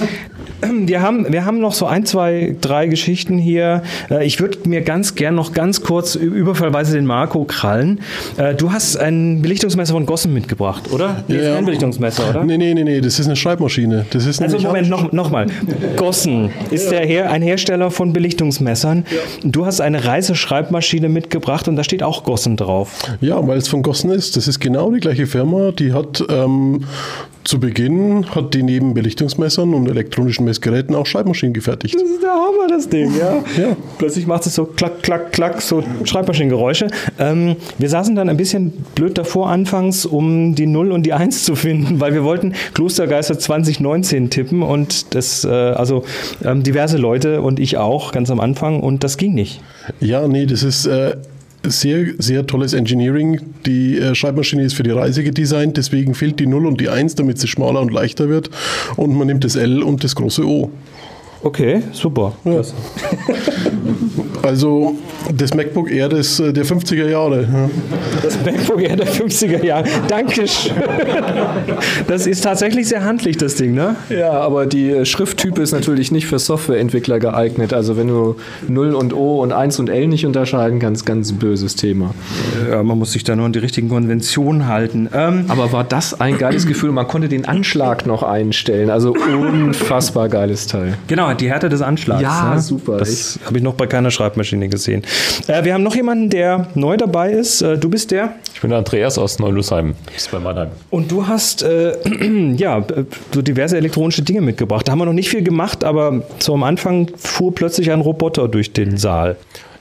wir, haben, wir haben noch so ein, zwei, drei Geschichten hier. Äh, ich würde mir ganz gern noch ganz kurz überfallweise den Marco krallen. Äh, du hast ein Belichtungsmesser von Gossen mitgebracht, oder? Nee, ist Ja. kein Belichtungsmesser, oder? Nee, nee, nee, nee, das ist eine Schreibmaschine. Das ist Also nämlich Moment, noch, noch mal. Gossen ist der Her ein Hersteller von Belichtungsmessern. Du hast eine Reiseschreibmaschine mitgebracht und da steht auch Gossen drauf. Ja, weil es von Gossen ist. Das ist genau die gleiche Firma. Die hat ähm, zu Beginn hat die neben Belichtungsmessern und elektronischen Messgeräten auch Schreibmaschinen gefertigt. Das ist der Hammer, das Ding, ja. Ja. Plötzlich macht es so klack, klack, klack, so Schreibmaschinengeräusche. Ähm, wir saßen dann ein bisschen blöd davor anfangs, um die 0 und die 1 zu finden, weil wir wollten Klostergeister 2019 tippen und das, äh, also ähm, diverse Leute und ich auch ganz am Anfang und das ging nicht. Ja, nee, das ist äh, sehr, sehr tolles Engineering. Die äh, Schreibmaschine ist für die Reise gedesignt, deswegen fehlt die 0 und die 1, damit sie schmaler und leichter wird. Und man nimmt das L und das große O. Okay, super. Das, [LAUGHS] Also das MacBook Air des, äh, der 50er Jahre. Ja. das MacBook Air der 50er Jahre. Dankeschön. Das ist tatsächlich sehr handlich, das Ding, ne? Ja, aber die äh, Schrifttype ist natürlich nicht für Softwareentwickler geeignet. Also wenn du 0 und O und 1 und L nicht unterscheiden kannst, ganz böses Thema. Ja, man muss sich da nur an die richtigen Konventionen halten. Ähm, Aber war das ein geiles Gefühl? Man konnte den Anschlag noch einstellen. Also unfassbar geiles Teil. Genau, die Härte des Anschlags. Ja, ne? super, Das habe ich noch bei keiner Schreibmaschine gesehen. Äh, wir haben noch jemanden, der neu dabei ist. Äh, du bist der. Ich bin der Andreas aus Neulusheim. Das ist bei Mannheim. Und du hast äh, [CLEARS THROAT] ja so diverse elektronische Dinge mitgebracht. Da haben wir noch nicht viel gemacht, aber so am Anfang fuhr plötzlich ein Roboter durch den Saal.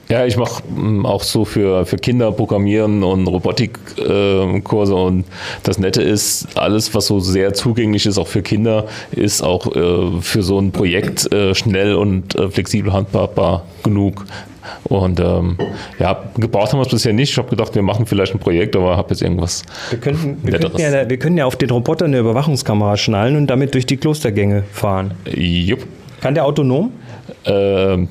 Ja, ich mache auch so für, für Kinder Programmieren und Robotikkurse. Äh, Kurse. und das Nette ist, alles, was so sehr zugänglich ist, auch für Kinder, ist auch äh, für so ein Projekt äh, schnell und äh, flexibel handhabbar genug. Und ähm, ja, gebraucht haben wir es bisher nicht. Ich habe gedacht, wir machen vielleicht ein Projekt, aber habe jetzt irgendwas. Wir könnten, wir, könnten ja, wir können ja auf den Roboter eine Überwachungskamera schnallen und damit durch die Klostergänge fahren. Jupp. Kann der autonom? Ähm,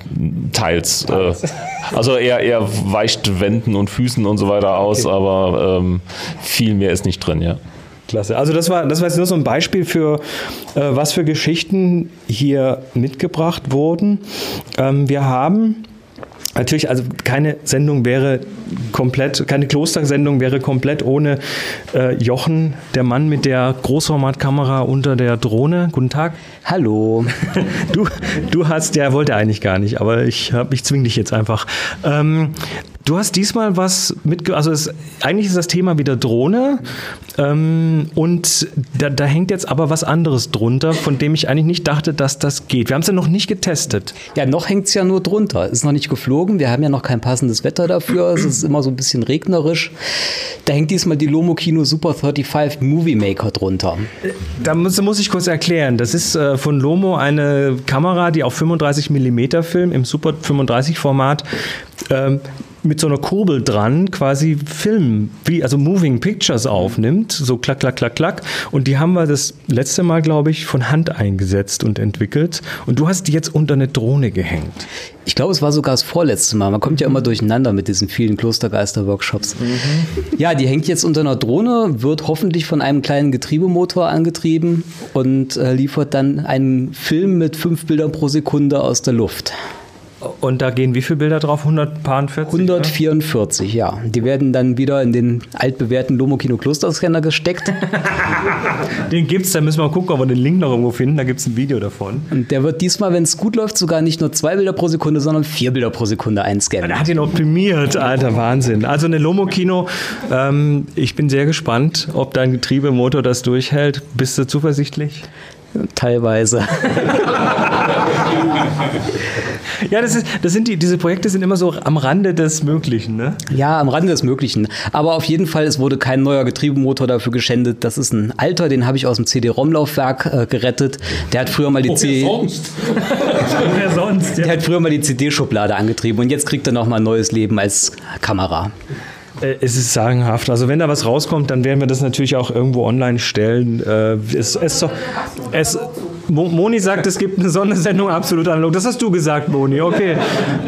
teils. Äh, [LAUGHS] also er, er weicht Wänden und Füßen und so weiter aus, aber ähm, viel mehr ist nicht drin, ja. Klasse. Also das war, das war jetzt nur so ein Beispiel für, äh, was für Geschichten hier mitgebracht wurden. Ähm, wir haben natürlich, also keine Sendung wäre komplett, keine Klostersendung wäre komplett ohne äh, Jochen, der Mann mit der Großformatkamera unter der Drohne. Guten Tag. Hallo. [LAUGHS] Du, du hast, der wollte eigentlich gar nicht, aber ich, hab, ich zwing dich jetzt einfach. Ähm, du hast diesmal was mitge... Also es, eigentlich ist das Thema wieder Drohne ähm, und da, da hängt jetzt aber was anderes drunter, von dem ich eigentlich nicht dachte, dass das geht. Wir haben es ja noch nicht getestet. Ja, noch hängt es ja nur drunter. Ist noch nicht geflogen. Wir haben ja noch kein passendes Wetter dafür. Es ist immer so ein bisschen regnerisch. Da hängt diesmal die Lomo Kino Super 35 Movie Maker drunter. Da muss, muss ich kurz erklären. Das ist äh, von Lomo eine Kamera, die auf 35 mm Film im Super 35 Format ähm, mit so einer Kurbel dran quasi Film, wie also Moving Pictures aufnimmt, so klack, klack, klack, klack. Und die haben wir das letzte Mal, glaube ich, von Hand eingesetzt und entwickelt. Und du hast die jetzt unter eine Drohne gehängt. Ich glaube, es war sogar das vorletzte Mal. Man kommt ja immer durcheinander mit diesen vielen Klostergeister-Workshops. Ja, die hängt jetzt unter einer Drohne, wird hoffentlich von einem kleinen Getriebemotor angetrieben und äh, liefert dann einen Film mit fünf Bildern pro Sekunde aus der Luft. Und da gehen wie viele Bilder drauf? 140? 144, ja. Die werden dann wieder in den altbewährten Lomokino Klosterscanner gesteckt. [LAUGHS] Den gibt's, da müssen wir mal gucken, ob wir den Link noch irgendwo finden. Da gibt's ein Video davon. Und der wird diesmal, wenn es gut läuft, sogar nicht nur zwei Bilder pro Sekunde, sondern vier Bilder pro Sekunde einscannen. Der hat ihn optimiert, alter Wahnsinn. Also eine Lomokino, ähm, ich bin sehr gespannt, ob dein Getriebemotor das durchhält. Bist du zuversichtlich? Teilweise. [LAUGHS] [LAUGHS] Ja, das, ist, das sind die, diese Projekte sind immer so am Rande des Möglichen, ne? Ja, am Rande des Möglichen. Aber auf jeden Fall, es wurde kein neuer Getriebemotor dafür geschändet. Das ist ein alter, den habe ich aus dem CD-ROM-Laufwerk äh, gerettet. Der hat früher mal die C sonst? [LAUGHS] Wer sonst? Der hat früher mal die CD-Schublade angetrieben und jetzt kriegt er noch mal ein neues Leben als Kamera. Äh, Es ist sagenhaft. Also wenn da was rauskommt, dann werden wir das natürlich auch irgendwo online stellen. Äh, Es, es, es, Mo- Moni sagt, es gibt eine Sondersendung absolut analog. Das hast du gesagt, Moni. Okay.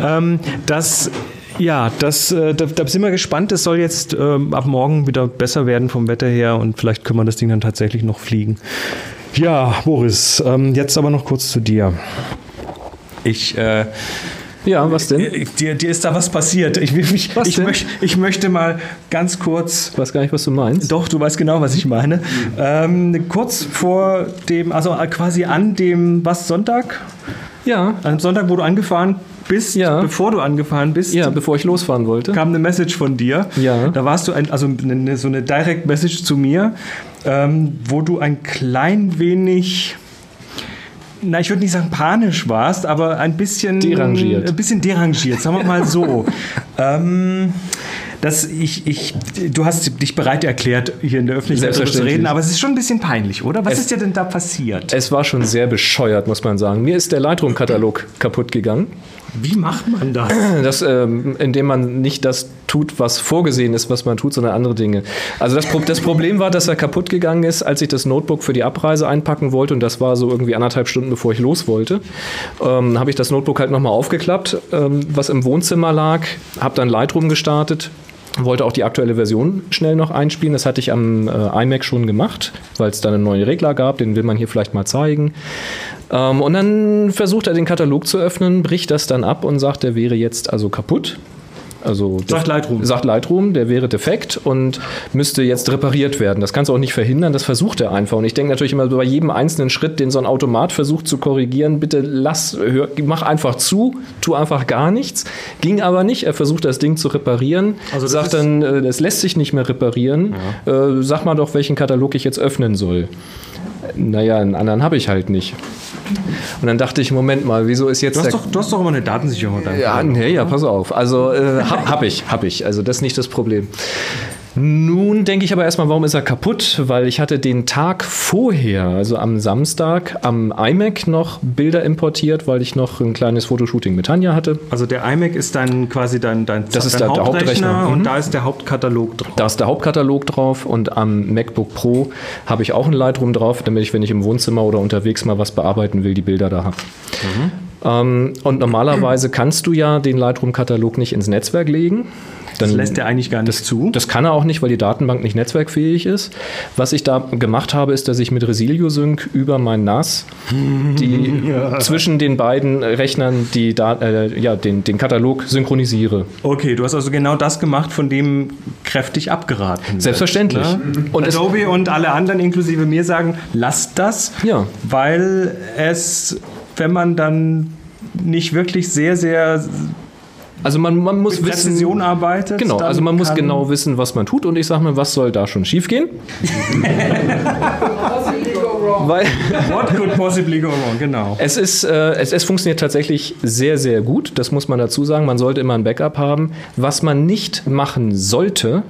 ähm, das ja, das, äh, da, da sind wir gespannt. Es soll jetzt ähm, ab morgen wieder besser werden vom Wetter her und vielleicht können wir das Ding dann tatsächlich noch fliegen. Ja, Boris, ähm, jetzt aber noch kurz zu dir. Ich, äh, Ja, was denn? dir, dir ist da was passiert. Ich, will mich, Was ich, möcht, ich möchte mal ganz kurz Ich weiß gar nicht, was du meinst. doch, du weißt genau, was ich meine. Ähm, kurz vor dem, also quasi an dem, was, Sonntag? Ja, An dem Sonntag, wo du angefahren bist, Ja. bevor du angefahren bist, ja, bevor ich losfahren wollte. kam eine Message von dir. Ja. Da warst du, ein, also eine, so eine Direct Message zu mir, ähm, wo du ein klein wenig. Na, ich würde nicht sagen panisch warst, aber ein bisschen Derangiert. Ein bisschen derangiert, sagen wir mal so. [LAUGHS] ähm, das, ich, ich, du hast dich bereit erklärt, hier in der Öffentlichkeit darüber zu reden, aber es ist schon ein bisschen peinlich, oder? Was Es- ist dir denn da passiert? Es war schon sehr bescheuert, muss man sagen. Mir ist der Lightroom-Katalog kaputt gegangen. Wie macht man das? [CLEARS THROAT] Das, ähm, indem man nicht das tut, was vorgesehen ist, was man tut, sondern andere Dinge. Also das, Pro das Problem war, dass er kaputt gegangen ist, als ich das Notebook für die Abreise einpacken wollte und das war so irgendwie anderthalb Stunden, bevor ich los wollte. Ähm, habe ich das Notebook halt nochmal aufgeklappt, ähm, was im Wohnzimmer lag, habe dann Lightroom gestartet, wollte auch die aktuelle Version schnell noch einspielen. Das hatte ich am äh, iMac schon gemacht, weil es da einen neuen Regler gab, den will man hier vielleicht mal zeigen. Ähm, und dann versucht er den Katalog zu öffnen, bricht das dann ab und sagt, der wäre jetzt also kaputt. Also Sagt Lightroom. Sagt Lightroom, der wäre defekt und müsste jetzt repariert werden. Das kannst du auch nicht verhindern, das versucht er einfach. Und ich denke natürlich immer bei jedem einzelnen Schritt, den so ein Automat versucht zu korrigieren, bitte lass, hör, mach einfach zu, tu einfach gar nichts. Ging aber nicht. Er versucht das Ding zu reparieren, Also sagt dann, äh, das lässt sich nicht mehr reparieren. Äh, sag mal doch, welchen Katalog ich jetzt öffnen soll. Naja, einen anderen habe ich halt nicht. Und dann dachte ich, Moment mal, wieso ist jetzt Du hast, doch, du hast doch immer eine Datensicherung. ja, nee, ja, pass auf. Also äh, hab, hab ich, hab ich. Also das ist nicht das Problem. Nun denke ich aber erstmal, warum ist er kaputt? Weil ich hatte den Tag vorher, also am Samstag, am iMac noch Bilder importiert, weil ich noch ein kleines Fotoshooting mit Tanja hatte. Also der iMac ist dann quasi dein, dein, Das ist dein der- Hauptrechner. und Mhm. da ist der Hauptkatalog drauf. Da ist der Hauptkatalog drauf und am MacBook Pro habe ich auch ein Lightroom drauf, damit ich, wenn ich im Wohnzimmer oder unterwegs mal was bearbeiten will, die Bilder da habe. Ähm, und normalerweise kannst du ja den Lightroom-Katalog nicht ins Netzwerk legen. Dann Das lässt er eigentlich gar nicht zu. Das kann er auch nicht, weil die Datenbank nicht netzwerkfähig ist. Was ich da gemacht habe, ist, dass ich mit Resilio Sync über mein NAS [LAUGHS] die zwischen den beiden Rechnern die Dat äh, ja, den, den Katalog synchronisiere. Okay, du hast also genau das gemacht, von dem kräftig abgeraten wird, Selbstverständlich. Ne? Und Adobe und alle anderen, inklusive mir, sagen, lasst das, Ja. weil es, wenn man dann nicht wirklich sehr, sehr Also man, man muss mit wissen, Präzision arbeitet. Genau, also man muss genau wissen, was man tut und ich sage mal, was soll da schon schiefgehen? [LAUGHS] Weil What could possibly go wrong, genau. es ist, äh, es, es funktioniert tatsächlich sehr, sehr gut. Das muss man dazu sagen. Man sollte immer ein Backup haben. Was man nicht machen sollte,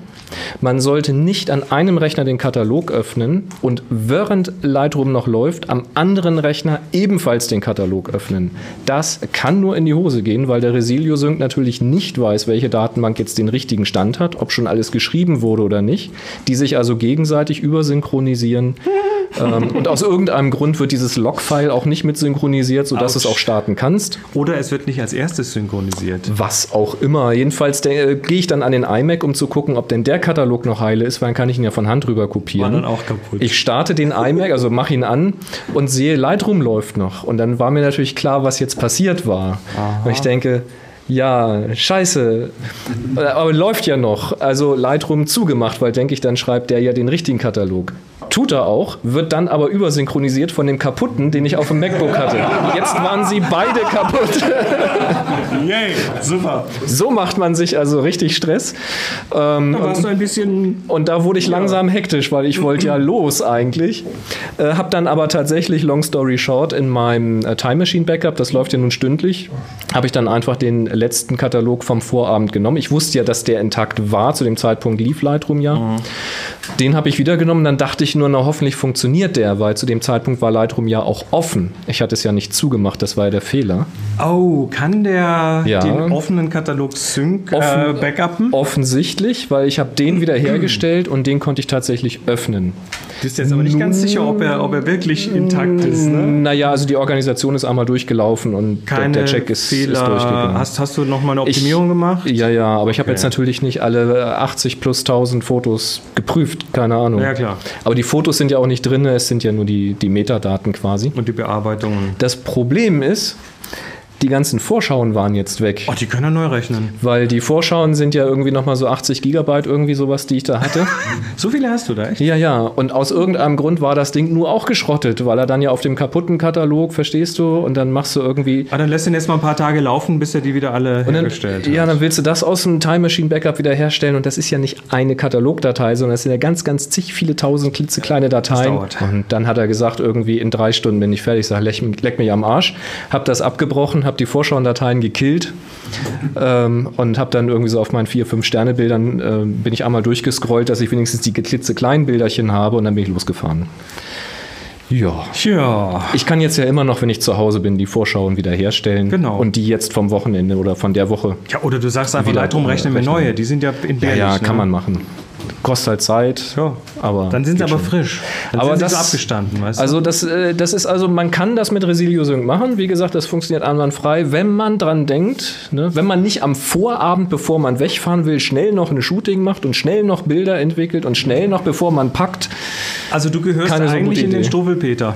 Man sollte nicht an einem Rechner den Katalog öffnen und während Lightroom noch läuft, am anderen Rechner ebenfalls den Katalog öffnen. Das kann nur in die Hose gehen, weil der Resilio Sync natürlich nicht weiß, welche Datenbank jetzt den richtigen Stand hat, ob schon alles geschrieben wurde oder nicht, die sich also gegenseitig übersynchronisieren. [LAUGHS] ähm, und aus irgendeinem Grund wird dieses Log-File auch nicht mit synchronisiert, sodass du es auch starten kannst. Oder es wird nicht als erstes synchronisiert. Was auch immer. Jedenfalls äh, gehe ich dann an den iMac, um zu gucken, ob denn der Katalog noch heile ist, weil dann kann ich ihn ja von Hand rüber kopieren. War dann auch kaputt. Ich starte den iMac, also mache ihn an und sehe, Lightroom läuft noch. Und dann war mir natürlich klar, was jetzt passiert war. Und ich denke, ja, scheiße. Aber läuft ja noch. Also Lightroom zugemacht, weil denke ich, dann schreibt der ja den richtigen Katalog. Tut er auch, wird dann aber übersynchronisiert von dem kaputten, den ich auf dem MacBook hatte. Jetzt waren sie beide kaputt. [LAUGHS] Yay, super. So macht man sich also richtig Stress. Ähm, Da warst du und, ein bisschen. und da wurde ich langsam hektisch, weil ich wollte ja [LAUGHS] los eigentlich. Äh, hab dann aber tatsächlich, long story short, in meinem äh, Time Machine Backup, das läuft ja nun stündlich, habe ich dann einfach den letzten Katalog vom Vorabend genommen. Ich wusste ja, dass der intakt war. Zu dem Zeitpunkt lief Lightroom ja. Den habe ich wieder genommen. Dann dachte ich nur, na hoffentlich funktioniert der, weil zu dem Zeitpunkt war Lightroom ja auch offen. Ich hatte es ja nicht zugemacht, das war ja der Fehler. Oh, kann der Ja. den offenen Katalog Sync äh, Offen- backuppen? Offensichtlich, weil ich habe den wieder hergestellt und den konnte ich tatsächlich öffnen. Du bist jetzt aber nicht ganz sicher, ob er, ob er wirklich intakt ist. Ne? Naja, also die Organisation ist einmal durchgelaufen und der- Keine der Check ist, Fehler. ist durchgegangen. Hast, hast du nochmal eine Optimierung Ich- gemacht? Ja, ja, aber ich habe jetzt natürlich nicht alle 80 plus 1000 Fotos geprüft, keine Ahnung. Ja, klar. Aber die Fotos sind ja auch nicht drin, es sind ja nur die, die Metadaten quasi. Und die Bearbeitungen. Das Problem ist, die ganzen Vorschauen waren jetzt weg. Oh, die können ja neu rechnen. Weil die Vorschauen sind ja irgendwie nochmal so 80 Gigabyte, irgendwie sowas, die ich da hatte. [LAUGHS] So viele hast du da echt? Ja, ja. Und aus irgendeinem Grund war das Ding nur auch geschrottet, weil er dann ja auf dem kaputten Katalog, verstehst du, und dann machst du irgendwie. Ah, dann lässt ihn jetzt mal ein paar Tage laufen, bis er die wieder alle Und dann, hergestellt ja, hat. dann willst du das aus dem Time Machine Backup wieder herstellen und das ist ja nicht eine Katalogdatei, sondern es sind ja ganz, ganz zig viele tausend klitzekleine Dateien. dauert. Und dann hat er gesagt, irgendwie in drei Stunden bin ich fertig. Ich sage, leck, leck mich am Arsch. Hab das abgebrochen, hab die Vorschauendateien gekillt ähm, und hab dann irgendwie so auf meinen vier, fünf Sterne-Bildern äh, bin ich einmal durchgescrollt, dass ich wenigstens die klitzekleinen Bilderchen habe und dann bin ich losgefahren. Ja. Ja. Ich kann jetzt ja immer noch, wenn ich zu Hause bin, die Vorschauen wieder herstellen. Genau. Und die jetzt vom Wochenende oder von der Woche. Ja, oder du sagst einfach, Lightroom äh, rechnen wir neue. Die sind ja Ja, entbehrlich. ja, ne? kann man machen. Kostet halt Zeit. Ja. aber Dann sind sie aber schon. frisch. Dann Aber sind das- sie so abgestanden, weißt du? Also das, äh, das ist also, man kann das mit Resilio Sync machen. Wie gesagt, das funktioniert einwandfrei, wenn man dran denkt, ne? wenn man nicht am Vorabend, bevor man wegfahren will, schnell noch ein Shooting macht und schnell noch Bilder entwickelt und schnell noch, bevor man packt. Also du gehörst so eigentlich gute in den Idee. Struwwelpeter.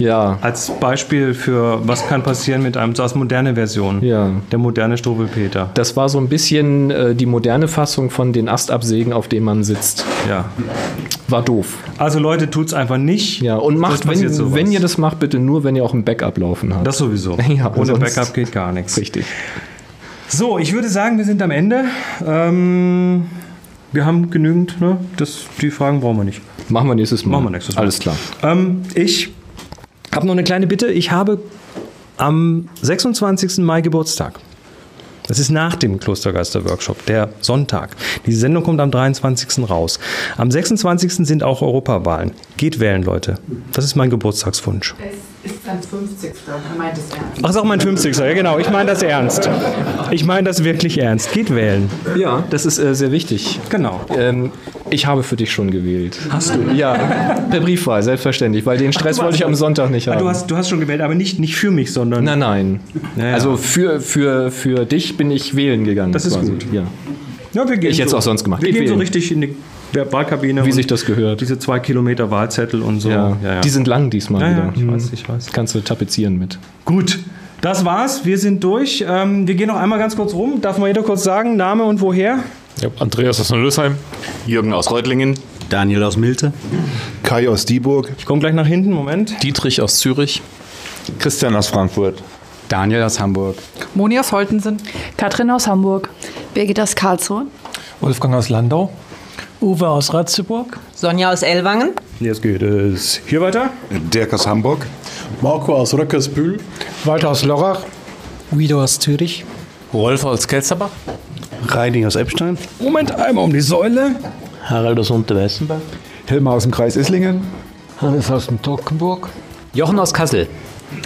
Ja, Als Beispiel für was kann passieren mit einem, so als moderne Version. Ja. Der moderne Struwwelpeter. das war so ein bisschen äh, die moderne Fassung von den Astabsägen, auf dem man sitzt. Ja. War doof. Also Leute, tut's einfach nicht. Ja, und macht, wenn, sowas. wenn ihr das macht, bitte nur, wenn ihr auch ein Backup laufen habt. Das sowieso. [LAUGHS] Ja, Ohne Backup geht gar nichts. Richtig. So, ich würde sagen, wir sind am Ende. Ähm, wir haben genügend, ne? Das, die Fragen brauchen wir nicht. Machen wir nächstes Mal. Machen wir nächstes Mal. Alles klar. Ähm, ich habe noch eine kleine Bitte. Ich habe am 26. Mai Geburtstag. Das ist nach dem Klostergeister-Workshop, der Sonntag. Die Sendung kommt am 23. raus. Am 26. sind auch Europawahlen. Geht wählen, Leute. Das ist mein Geburtstagswunsch. Ist sein 50. Er meint es ernst. Ach, ist auch mein 50. Ja, genau. Ich meine das ernst. Ich meine das wirklich ernst. Geht wählen. Ja, das ist äh, sehr wichtig. Genau. Ähm, ich habe für dich schon gewählt. Hast du? Ja, per Briefwahl, selbstverständlich, weil den Stress du wollte ich am Sonntag nicht Ah, haben. Du hast, du hast schon gewählt, aber nicht, nicht für mich, sondern. nein, nein. Ja, ja. Also für, für, für dich bin ich wählen gegangen. Das ist gut. Ja. Ja, wir gehen Ich hätte es auch sonst gemacht. Wir Geht gehen so wählen. richtig in die Wahlkabine. Wie sich das gehört. Diese zwei Kilometer Wahlzettel und so. Ja. ja, ja. Die sind lang diesmal ja, wieder. ja, ich weiß, ich weiß. Kannst du tapezieren mit. Gut, das war's. Wir sind durch. Ähm, wir gehen noch einmal ganz kurz rum. Darf mal jeder kurz sagen, Name und woher? Ja, Andreas aus Lösheim. Jürgen aus Reutlingen. Daniel aus Milte. Kai aus Dieburg. Ich komme gleich nach hinten. Moment. Dietrich aus Zürich. Christian aus Frankfurt. Daniel aus Hamburg. Moni aus Holtensen. Katrin aus Hamburg. Birgit aus Karlsruhe. Wolfgang aus Landau. Uwe aus Ratzeburg. Sonja aus Ellwangen. Jetzt geht es hier weiter. Dirk aus Hamburg. Marco aus Röckersbühl. Walter aus Lorach. Guido aus Zürich. Rolf aus Kelzerbach. Reini aus Eppstein. Moment, einmal um die Säule. Harald aus Unterweißenbach. Helmer aus dem Kreis Isslingen. Hannes aus dem Tockenburg. Jochen aus Kassel.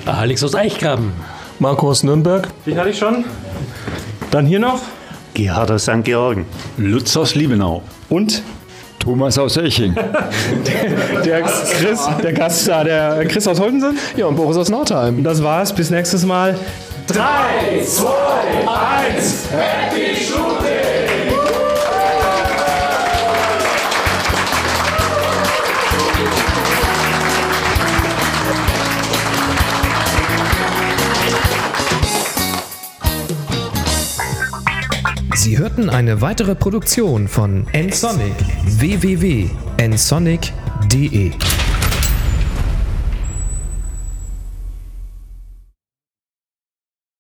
Alex aus Eichgraben. Marco aus Nürnberg. Den hatte ich schon. Dann hier noch. Gerhard aus St. Georgen. Lutz aus Liebenau. Und Thomas aus Eching. [LAUGHS] der Chris, der Gast da, der Chris aus Holtensen. Ja, und Boris aus Nordheim. Das war's. Bis nächstes Mal. 3, 2, 1, Happy Shooting! Sie hörten eine weitere Produktion von nsonic www.nsonic.de